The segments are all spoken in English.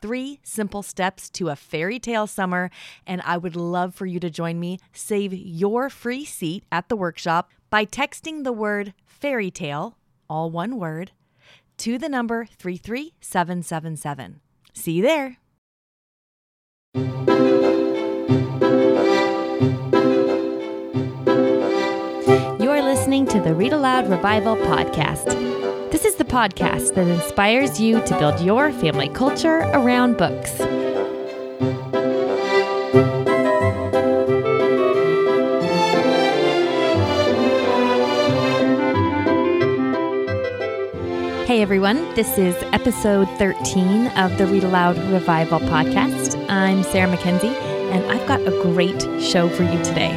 three simple steps to a fairy tale summer, and I would love for you to join me. Save your free seat at the workshop by texting the word fairy tale, all one word, to the number 33777. See you there. To the Read Aloud Revival Podcast. This is the podcast that inspires you to build your family culture around books. Hey everyone, this is episode 13 of the Read Aloud Revival podcast. I'm Sarah Mackenzie, and I've got a great show for you today.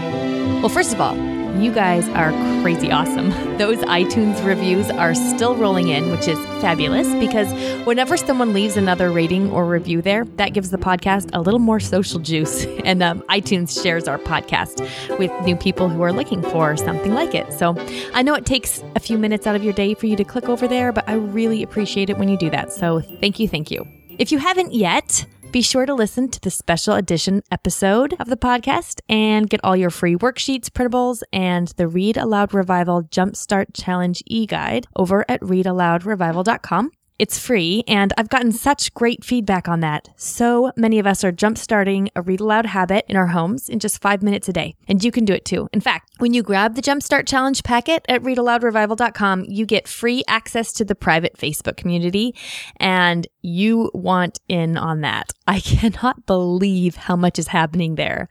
Well, first of all, you guys are crazy awesome. Those iTunes reviews are still rolling in, which is fabulous because whenever someone leaves another rating or review there, that gives the podcast a little more social juice. And um, iTunes shares our podcast with new people who are looking for something like it. So I know it takes a few minutes out of your day for you to click over there, but I really appreciate it when you do that. So thank you, thank you. If you haven't yet, be sure to listen to the special edition episode of the podcast and get all your free worksheets, printables, and the Read Aloud Revival Jumpstart Challenge e guide over at readaloudrevival.com. It's free, and I've gotten such great feedback on that. So many of us are jumpstarting a read aloud habit in our homes in just five minutes a day, and you can do it too. In fact, when you grab the Jumpstart Challenge packet at readaloudrevival.com, you get free access to the private Facebook community, and you want in on that. I cannot believe how much is happening there.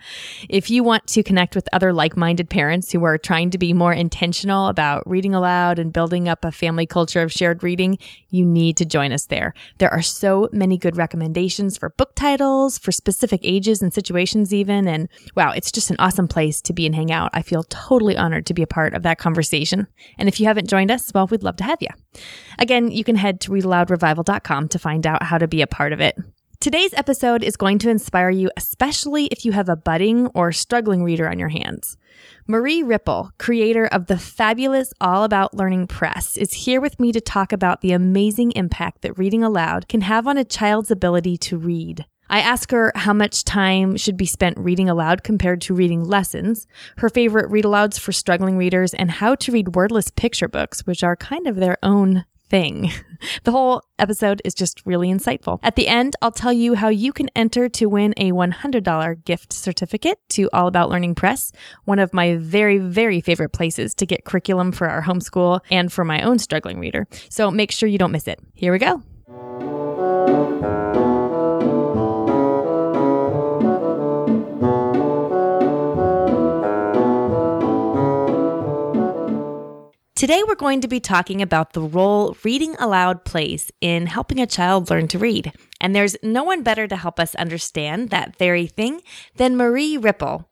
If you want to connect with other like minded parents who are trying to be more intentional about reading aloud and building up a family culture of shared reading, you need to join us there. There are so many good recommendations for book titles, for specific ages and situations, even. And wow, it's just an awesome place to be and hang out. I feel totally honored to be a part of that conversation. And if you haven't joined us, well, we'd love to have you. Again, you can head to readaloudrevival.com to find out how to be a part of it. Today's episode is going to inspire you, especially if you have a budding or struggling reader on your hands. Marie Rippel, creator of the fabulous All About Learning Press, is here with me to talk about the amazing impact that reading aloud can have on a child's ability to read. I ask her how much time should be spent reading aloud compared to reading lessons, her favorite read alouds for struggling readers, and how to read wordless picture books, which are kind of their own thing. The whole episode is just really insightful. At the end, I'll tell you how you can enter to win a $100 gift certificate to All About Learning Press, one of my very, very favorite places to get curriculum for our homeschool and for my own struggling reader. So make sure you don't miss it. Here we go. Today, we're going to be talking about the role reading aloud plays in helping a child learn to read. And there's no one better to help us understand that very thing than Marie Rippel.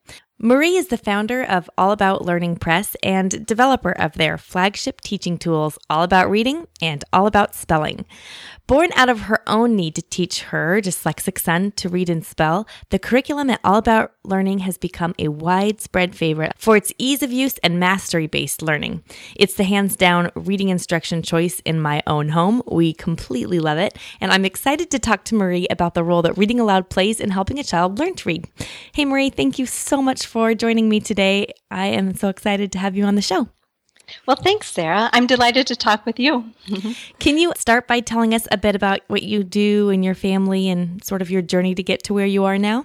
Marie is the founder of All About Learning Press and developer of their flagship teaching tools, All About Reading and All About Spelling. Born out of her own need to teach her dyslexic son to read and spell, the curriculum at All About Learning has become a widespread favorite for its ease of use and mastery based learning. It's the hands down reading instruction choice in my own home. We completely love it, and I'm excited to talk to Marie about the role that reading aloud plays in helping a child learn to read. Hey, Marie, thank you so much for joining me today. I am so excited to have you on the show. Well, thanks, Sarah. I'm delighted to talk with you. Can you start by telling us a bit about what you do and your family and sort of your journey to get to where you are now?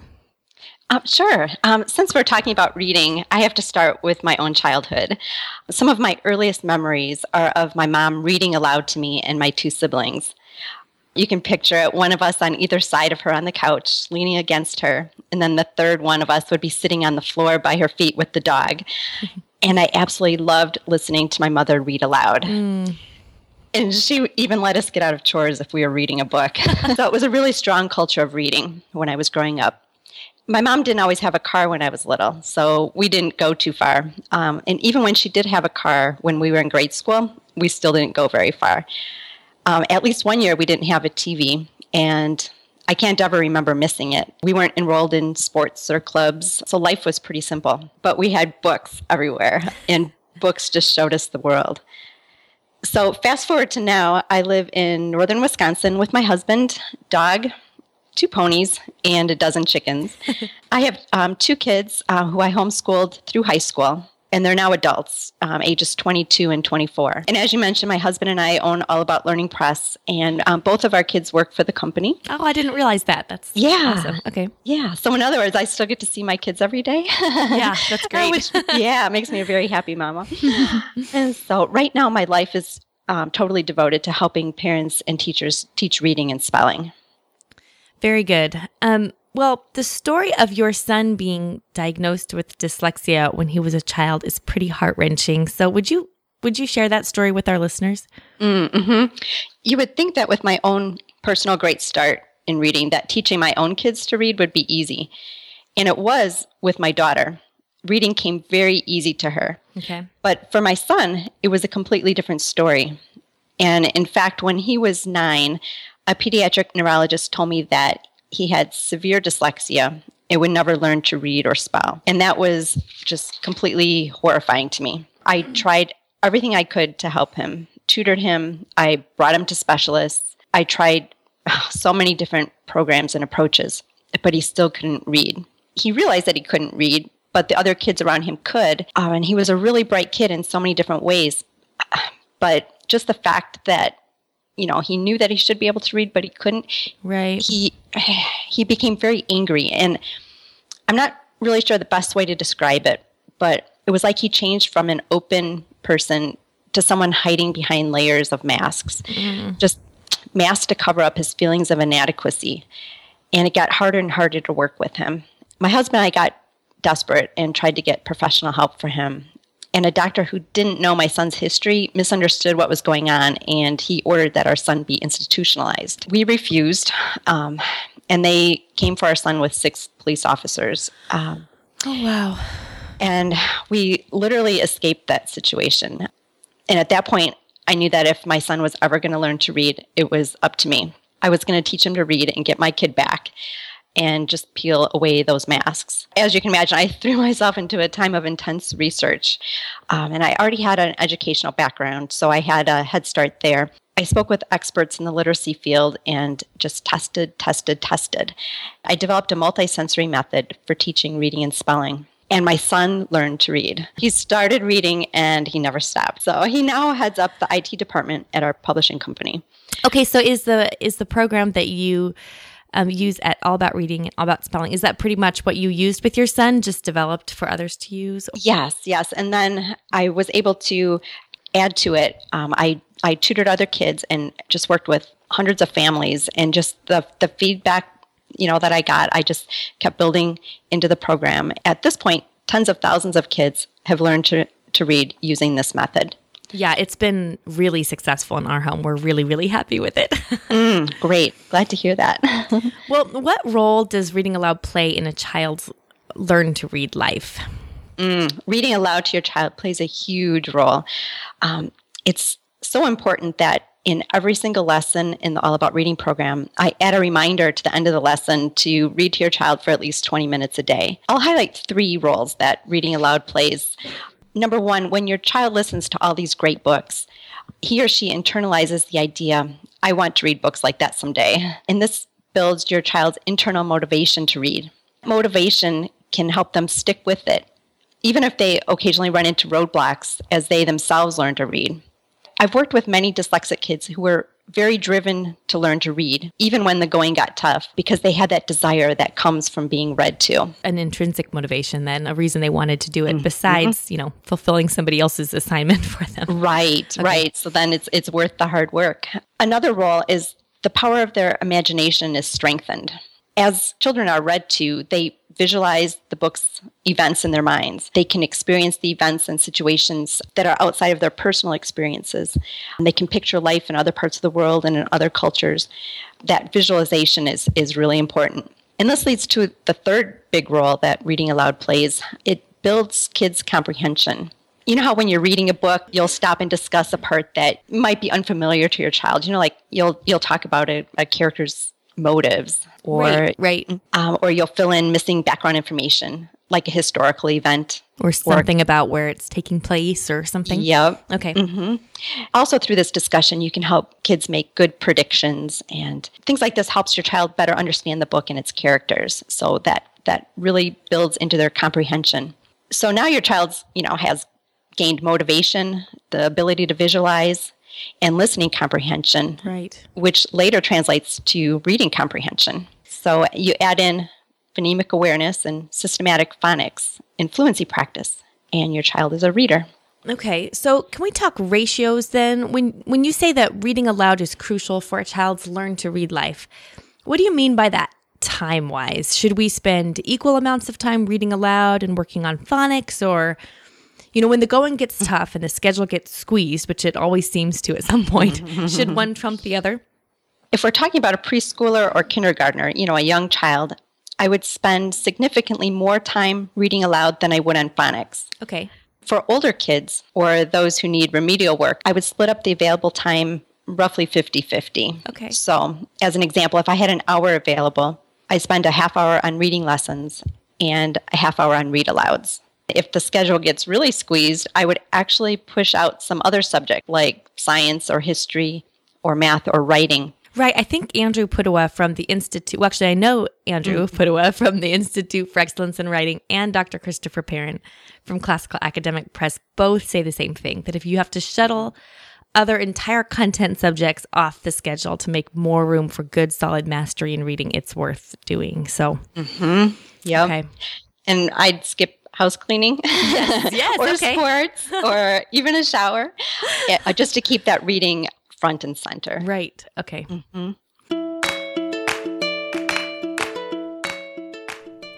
Uh, sure. Um, since we're talking about reading, I have to start with my own childhood. Some of my earliest memories are of my mom reading aloud to me and my two siblings. You can picture it one of us on either side of her on the couch, leaning against her, and then the third one of us would be sitting on the floor by her feet with the dog. and I absolutely loved listening to my mother read aloud. Mm. And she even let us get out of chores if we were reading a book. so it was a really strong culture of reading when I was growing up. my mom didn't always have a car when I was little, so we didn't go too far. Um, and even when she did have a car when we were in grade school, we still didn't go very far. Um, at least one year, we didn't have a TV, and I can't ever remember missing it. We weren't enrolled in sports or clubs, so life was pretty simple. But we had books everywhere, and books just showed us the world. So, fast forward to now, I live in northern Wisconsin with my husband, dog, two ponies, and a dozen chickens. I have um, two kids uh, who I homeschooled through high school, and they're now adults, um, ages 22 and 24. And as you mentioned, my husband and I own All About Learning Press, and um, both of our kids work for the company. Oh, I didn't realize that. That's yeah, awesome. Okay, yeah. So in other words, I still get to see my kids every day. yeah, that's great. Which, yeah, it makes me a very happy mama. and so right now, my life is um, totally devoted to helping parents and teachers teach reading and spelling. Very good. Um, well, the story of your son being diagnosed with dyslexia when he was a child is pretty heart wrenching. So, would you would you share that story with our listeners? Mm-hmm. You would think that with my own personal great start in reading, that teaching my own kids to read would be easy, and it was with my daughter. Reading came very easy to her. Okay. But for my son, it was a completely different story. And in fact, when he was nine, a pediatric neurologist told me that he had severe dyslexia and would never learn to read or spell. And that was just completely horrifying to me. I tried everything I could to help him, tutored him, I brought him to specialists. I tried so many different programs and approaches, but he still couldn't read. He realized that he couldn't read, but the other kids around him could. Uh, and he was a really bright kid in so many different ways. But just the fact that you know he knew that he should be able to read but he couldn't right he he became very angry and i'm not really sure the best way to describe it but it was like he changed from an open person to someone hiding behind layers of masks mm. just masks to cover up his feelings of inadequacy. And it got harder and harder to work with him. My husband and i got desperate and tried to get professional help for him and a doctor who didn't know my son's history misunderstood what was going on and he ordered that our son be institutionalized. We refused, um, and they came for our son with six police officers. Um, oh, wow. And we literally escaped that situation. And at that point, I knew that if my son was ever going to learn to read, it was up to me. I was going to teach him to read and get my kid back and just peel away those masks. As you can imagine, I threw myself into a time of intense research. Um, and I already had an educational background, so I had a head start there. I spoke with experts in the literacy field and just tested, tested, tested. I developed a multisensory method for teaching reading and spelling. And my son learned to read. He started reading and he never stopped. So he now heads up the IT department at our publishing company. Okay, so is the is the program that you um, use at All About Reading and All About Spelling. Is that pretty much what you used with your son, just developed for others to use? Yes, yes. And then I was able to add to it. Um, I, I tutored other kids and just worked with hundreds of families and just the, the feedback you know that I got, I just kept building into the program. At this point, tens of thousands of kids have learned to, to read using this method. Yeah, it's been really successful in our home. We're really, really happy with it. mm, great. Glad to hear that. well, what role does reading aloud play in a child's learn to read life? Mm, reading aloud to your child plays a huge role. Um, it's so important that in every single lesson in the All About Reading program, I add a reminder to the end of the lesson to read to your child for at least 20 minutes a day. I'll highlight three roles that reading aloud plays number one, when your child listens to all these great books, he or she internalizes the idea, I want to read books like that someday. And this builds your child's internal motivation to read. Motivation can help them stick with it, even if they occasionally run into roadblocks as they themselves learn to read. I've worked with many dyslexic kids who were very driven to learn to read, even when the going got tough, because they had that desire that comes from being read to. An intrinsic motivation, then, a reason they wanted to do it, mm-hmm. besides, you know, fulfilling somebody else's assignment for them. Right, okay. right. So then it's it's worth the hard work. Another role is the power of their imagination is strengthened. As children are read to, they visualize the book's events in their minds. They can experience the events and situations that are outside of their personal experiences. And they can picture life in other parts of the world and in other cultures. That visualization is, is really important. And this leads to the third big role that reading aloud plays it builds kids' comprehension. You know how when you're reading a book, you'll stop and discuss a part that might be unfamiliar to your child. You know, like you'll you'll talk about a, a character's motives, or right, right. Um, or you'll fill in missing background information, like a historical event, or something or, about where it's taking place, or something. Yep. Okay. Mm-hmm. Also, through this discussion, you can help kids make good predictions, and things like this helps your child better understand the book and its characters. So that that really builds into their comprehension. So now your child's, you know, has gained motivation, the ability to visualize, and listening comprehension, right. which later translates to reading comprehension. So you add in phonemic awareness and systematic phonics and fluency practice, and your child is a reader. Okay, so can we talk ratios then? When when you say that reading aloud is crucial for a child's learn to read life, what do you mean by that? Time wise, should we spend equal amounts of time reading aloud and working on phonics, or you know, when the going gets tough and the schedule gets squeezed, which it always seems to at some point, should one trump the other? If we're talking about a preschooler or kindergartner, you know, a young child, I would spend significantly more time reading aloud than I would on phonics. Okay. For older kids or those who need remedial work, I would split up the available time roughly 50 50. Okay. So, as an example, if I had an hour available, I spend a half hour on reading lessons and a half hour on read alouds. If the schedule gets really squeezed, I would actually push out some other subject like science or history or math or writing. Right. I think Andrew Pudewa from the Institute, well, actually, I know Andrew mm-hmm. Pudewa from the Institute for Excellence in Writing and Dr. Christopher Perrin from Classical Academic Press both say the same thing that if you have to shuttle other entire content subjects off the schedule to make more room for good, solid mastery in reading, it's worth doing. So, mm-hmm. yeah. Okay. And I'd skip house cleaning yes, yes, or okay. sports or even a shower yeah, just to keep that reading front and center. Right. Okay. Mm-hmm.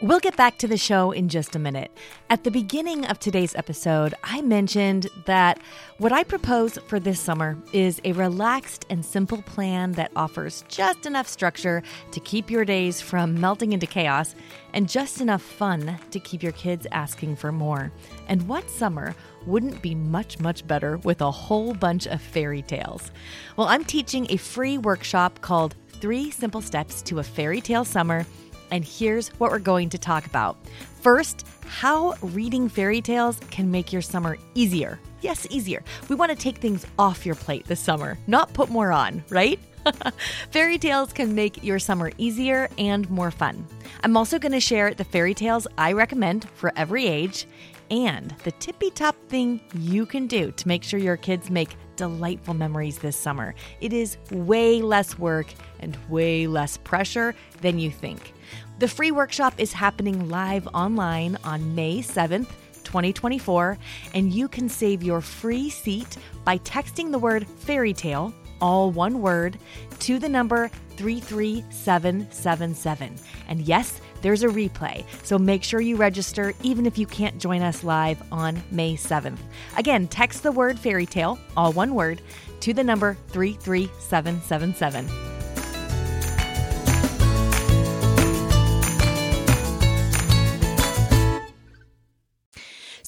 We'll get back to the show in just a minute. At the beginning of today's episode, I mentioned that what I propose for this summer is a relaxed and simple plan that offers just enough structure to keep your days from melting into chaos and just enough fun to keep your kids asking for more. And what summer wouldn't be much, much better with a whole bunch of fairy tales? Well, I'm teaching a free workshop called Three Simple Steps to a Fairy Tale Summer and here's what we're going to talk about. First, how reading fairy tales can make your summer easier. Yes, easier. We want to take things off your plate this summer, not put more on, right? fairy tales can make your summer easier and more fun. I'm also going to share the fairy tales I recommend for every age and the tippy top thing you can do to make sure your kids make delightful memories this summer. It is way less work and way less pressure than you think. The free workshop is happening live online on May 7th. 2024, and you can save your free seat by texting the word fairy tale, all one word, to the number 33777. And yes, there's a replay, so make sure you register even if you can't join us live on May 7th. Again, text the word fairy tale, all one word, to the number 33777.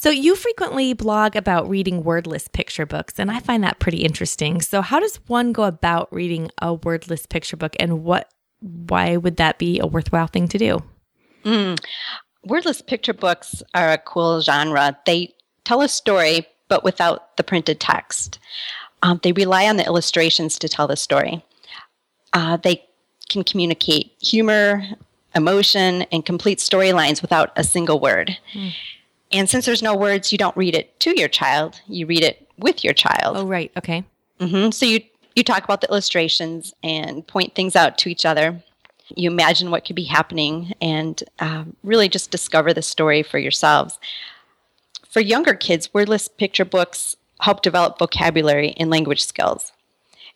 So, you frequently blog about reading wordless picture books, and I find that pretty interesting. So, how does one go about reading a wordless picture book, and what, why would that be a worthwhile thing to do? Mm. Wordless picture books are a cool genre. They tell a story, but without the printed text. Um, they rely on the illustrations to tell the story. Uh, they can communicate humor, emotion, and complete storylines without a single word. Mm. And since there's no words, you don't read it to your child, you read it with your child. Oh, right. Okay. Mm-hmm. So you, you talk about the illustrations and point things out to each other. You imagine what could be happening and um, really just discover the story for yourselves. For younger kids, wordless picture books help develop vocabulary and language skills.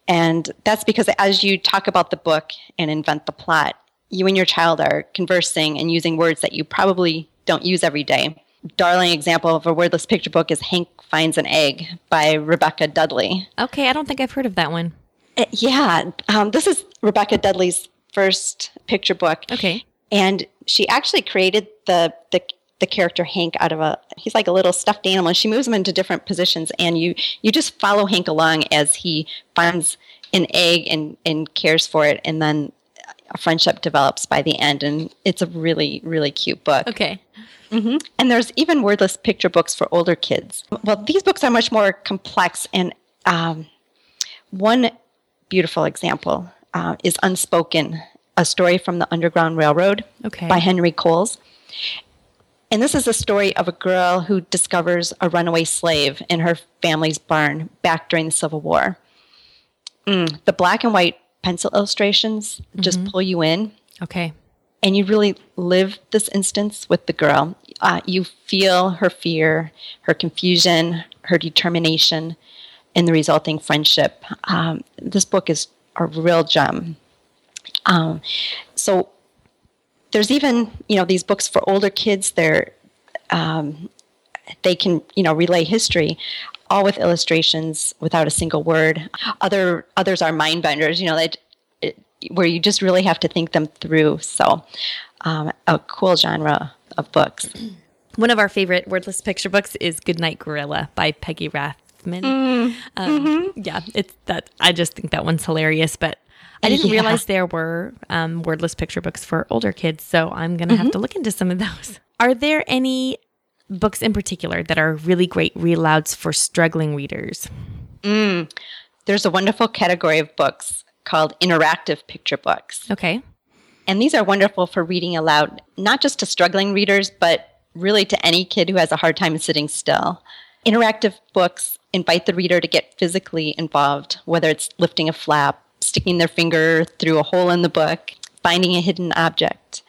And that's because as you talk about the book and invent the plot, you and your child are conversing and using words that you probably don't use every day darling example of a wordless picture book is Hank Finds an Egg by Rebecca Dudley. Okay, I don't think I've heard of that one. Uh, yeah, um, this is Rebecca Dudley's first picture book. Okay. And she actually created the, the the character Hank out of a he's like a little stuffed animal and she moves him into different positions and you you just follow Hank along as he finds an egg and and cares for it and then a friendship develops by the end and it's a really really cute book. Okay. Mm-hmm. And there's even wordless picture books for older kids. Well, these books are much more complex and um, one beautiful example uh, is Unspoken, a story from the Underground Railroad okay. by Henry Coles. And this is a story of a girl who discovers a runaway slave in her family's barn back during the Civil War. Mm, the black and white pencil illustrations mm-hmm. just pull you in. Okay. And you really live this instance with the girl. Uh, you feel her fear, her confusion, her determination, and the resulting friendship. Um, this book is a real gem. Um, so there's even you know these books for older kids. They're um, they can you know relay history all with illustrations without a single word. Other others are mind benders. You know that where you just really have to think them through. So um, a cool genre of books. One of our favorite wordless picture books is Goodnight Gorilla by Peggy Rath Mm. Um, mm-hmm. Yeah, it's that. I just think that one's hilarious. But I didn't yeah. realize there were um, wordless picture books for older kids, so I'm gonna mm-hmm. have to look into some of those. Are there any books in particular that are really great read alouds for struggling readers? Mm. There's a wonderful category of books called interactive picture books. Okay. And these are wonderful for reading aloud, not just to struggling readers, but really to any kid who has a hard time sitting still. Interactive books invite the reader to get physically involved, whether it's lifting a flap, sticking their finger through a hole in the book, finding a hidden object,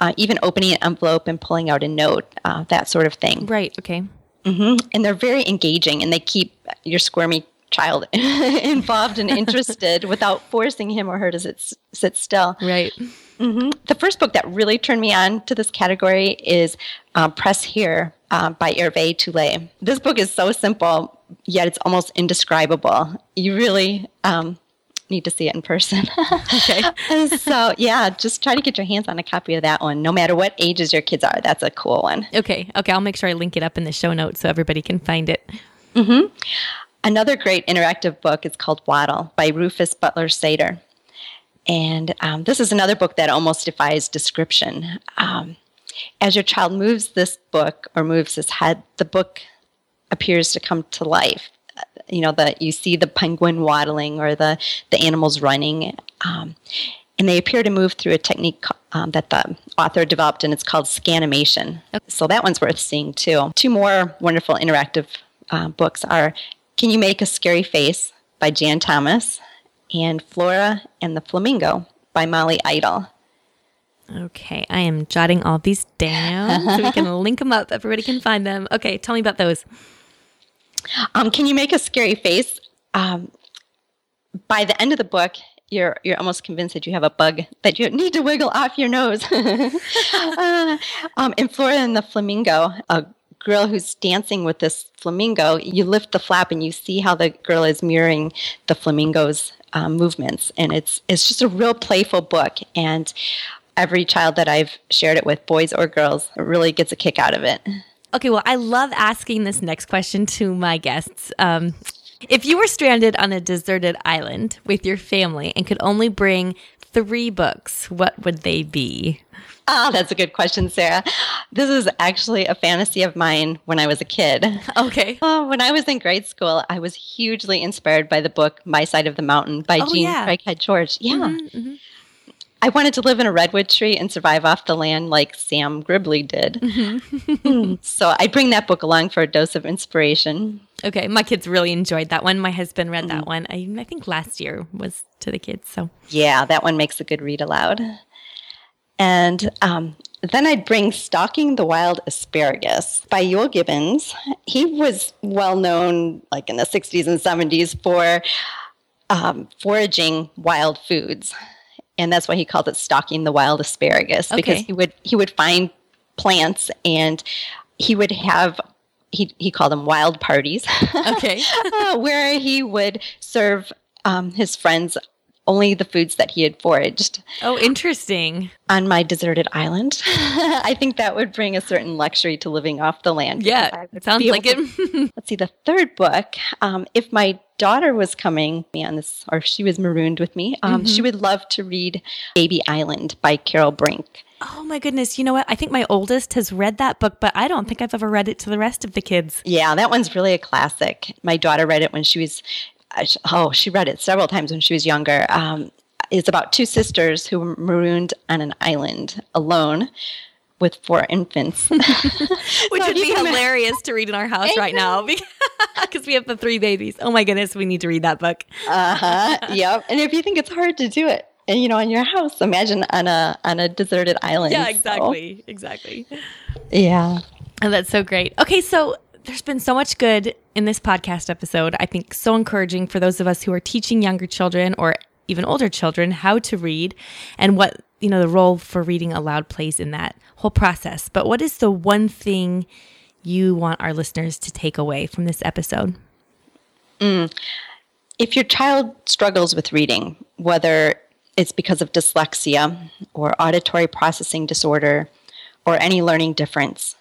uh, even opening an envelope and pulling out a note, uh, that sort of thing. Right, okay. Mm-hmm. And they're very engaging and they keep your squirmy child involved and interested without forcing him or her to sit, sit still. Right. Mm-hmm. The first book that really turned me on to this category is uh, Press Here uh, by Hervé Tullet. This book is so simple, yet it's almost indescribable. You really um, need to see it in person. okay. so, yeah, just try to get your hands on a copy of that one, no matter what ages your kids are. That's a cool one. Okay. Okay. I'll make sure I link it up in the show notes so everybody can find it. Mm-hmm. Another great interactive book is called Waddle by Rufus Butler Seder. And um, this is another book that almost defies description. Um, as your child moves this book or moves his head, the book appears to come to life. You know, that you see the penguin waddling or the, the animals running. Um, and they appear to move through a technique um, that the author developed, and it's called scanimation. So that one's worth seeing too. Two more wonderful interactive uh, books are Can You Make a Scary Face by Jan Thomas and Flora and the Flamingo by Molly Idle. Okay, I am jotting all these down so we can link them up. Everybody can find them. Okay, tell me about those. Um, can you make a scary face? Um, by the end of the book, you're you're almost convinced that you have a bug that you need to wiggle off your nose. uh, um, in Flora and the Flamingo, a girl who's dancing with this flamingo, you lift the flap and you see how the girl is mirroring the flamingo's um, movements, and it's it's just a real playful book. And every child that I've shared it with, boys or girls, really gets a kick out of it. Okay, well, I love asking this next question to my guests. Um, if you were stranded on a deserted island with your family and could only bring three books, what would they be? Ah, that's a good question, Sarah. This is actually a fantasy of mine when I was a kid. Okay. Uh, when I was in grade school, I was hugely inspired by the book My Side of the Mountain by oh, Jean yeah. Craighead George. Yeah. Mm-hmm, mm-hmm. I wanted to live in a redwood tree and survive off the land like Sam Gribley did. Mm-hmm. so I bring that book along for a dose of inspiration. Okay, my kids really enjoyed that one. My husband read that mm-hmm. one. I, I think last year was to the kids. So yeah, that one makes a good read aloud. And um, then I'd bring Stalking the Wild Asparagus by Euell Gibbons. He was well known, like in the 60s and 70s, for um, foraging wild foods and that's why he called it stalking the wild asparagus because he would he would find plants and he would have he he called them wild parties. Okay, uh, where he would serve um, his friends only the foods that he had foraged. Oh, interesting. On my deserted island, I think that would bring a certain luxury to living off the land. Yeah, it sounds like it. Let's see, the third book, um, if my daughter was coming me on this, or she was marooned with me, um, mm-hmm. she would love to read Baby Island by Carol Brink. Oh my goodness. You know what? I think my oldest has read that book, but I don't think I've ever read it to the rest of the kids. Yeah, that one's really a classic. My daughter read it when she was, oh, she read it several times when she was younger. Um, it's about two sisters who were marooned on an island alone with four infants. Which so would be hilarious to read in our house right now because we have the three babies. Oh my goodness, we need to read that book. uh huh. Yep. And if you think it's hard to do it, and you know, in your house, imagine on a on a deserted island. Yeah, exactly, so. exactly. Yeah, and that's so great. Okay, so there's been so much good in this podcast episode. I think so encouraging for those of us who are teaching younger children or even older children how to read and what you know the role for reading aloud plays in that whole process. But what is the one thing you want our listeners to take away from this episode? Mm. If your child struggles with reading, whether it's because of dyslexia or auditory processing disorder or any learning difference.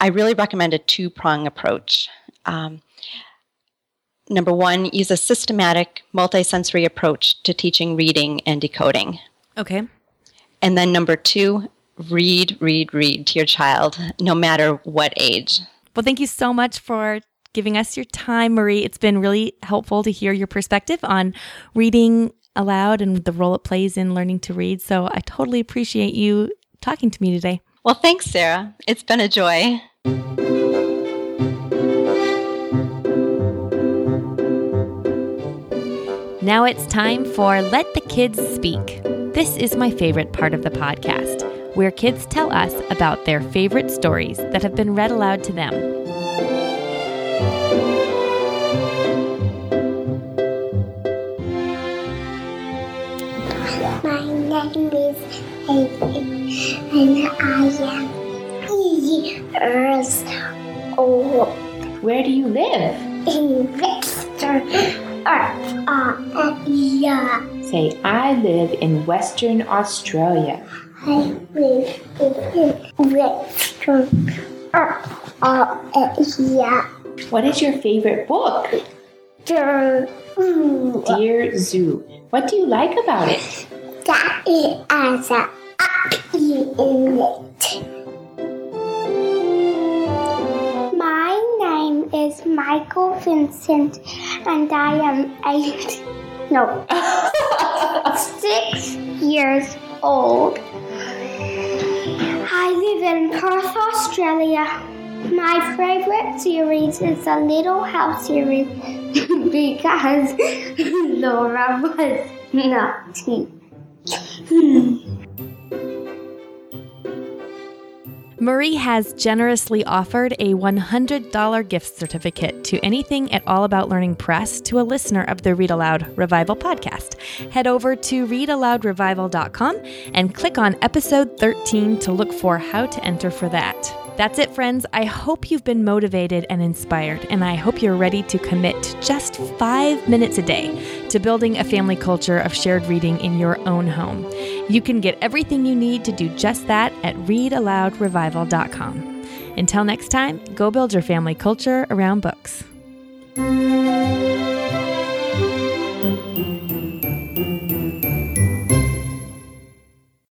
I really recommend a two prong approach. Um, number one, use a systematic multisensory approach to teaching reading and decoding. Okay. And then number two, read, read, read to your child, no matter what age. Well, thank you so much for giving us your time, Marie. It's been really helpful to hear your perspective on reading aloud and the role it plays in learning to read. So I totally appreciate you talking to me today. Well, thanks, Sarah. It's been a joy. Now it's time for Let the Kids Speak. This is my favorite part of the podcast, where kids tell us about their favorite stories that have been read aloud to them. My name is Haley, and I am three years old. Where do you live? In Western uh, yeah. Say, I live in Western Australia. I live in Western Australia. Uh, what is your favorite book? Dear Zoo. Dear Zoo. What do you like about it? that it has a in it. Name is Michael Vincent, and I am eight, no, six years old. I live in Perth, Australia. My favorite series is the Little House series because Laura was naughty. Hmm. Marie has generously offered a $100 gift certificate to anything at All About Learning Press to a listener of the Read Aloud Revival podcast. Head over to readaloudrevival.com and click on episode 13 to look for how to enter for that. That's it, friends. I hope you've been motivated and inspired, and I hope you're ready to commit just five minutes a day to building a family culture of shared reading in your own home. You can get everything you need to do just that at readaloudrevival.com. Until next time, go build your family culture around books.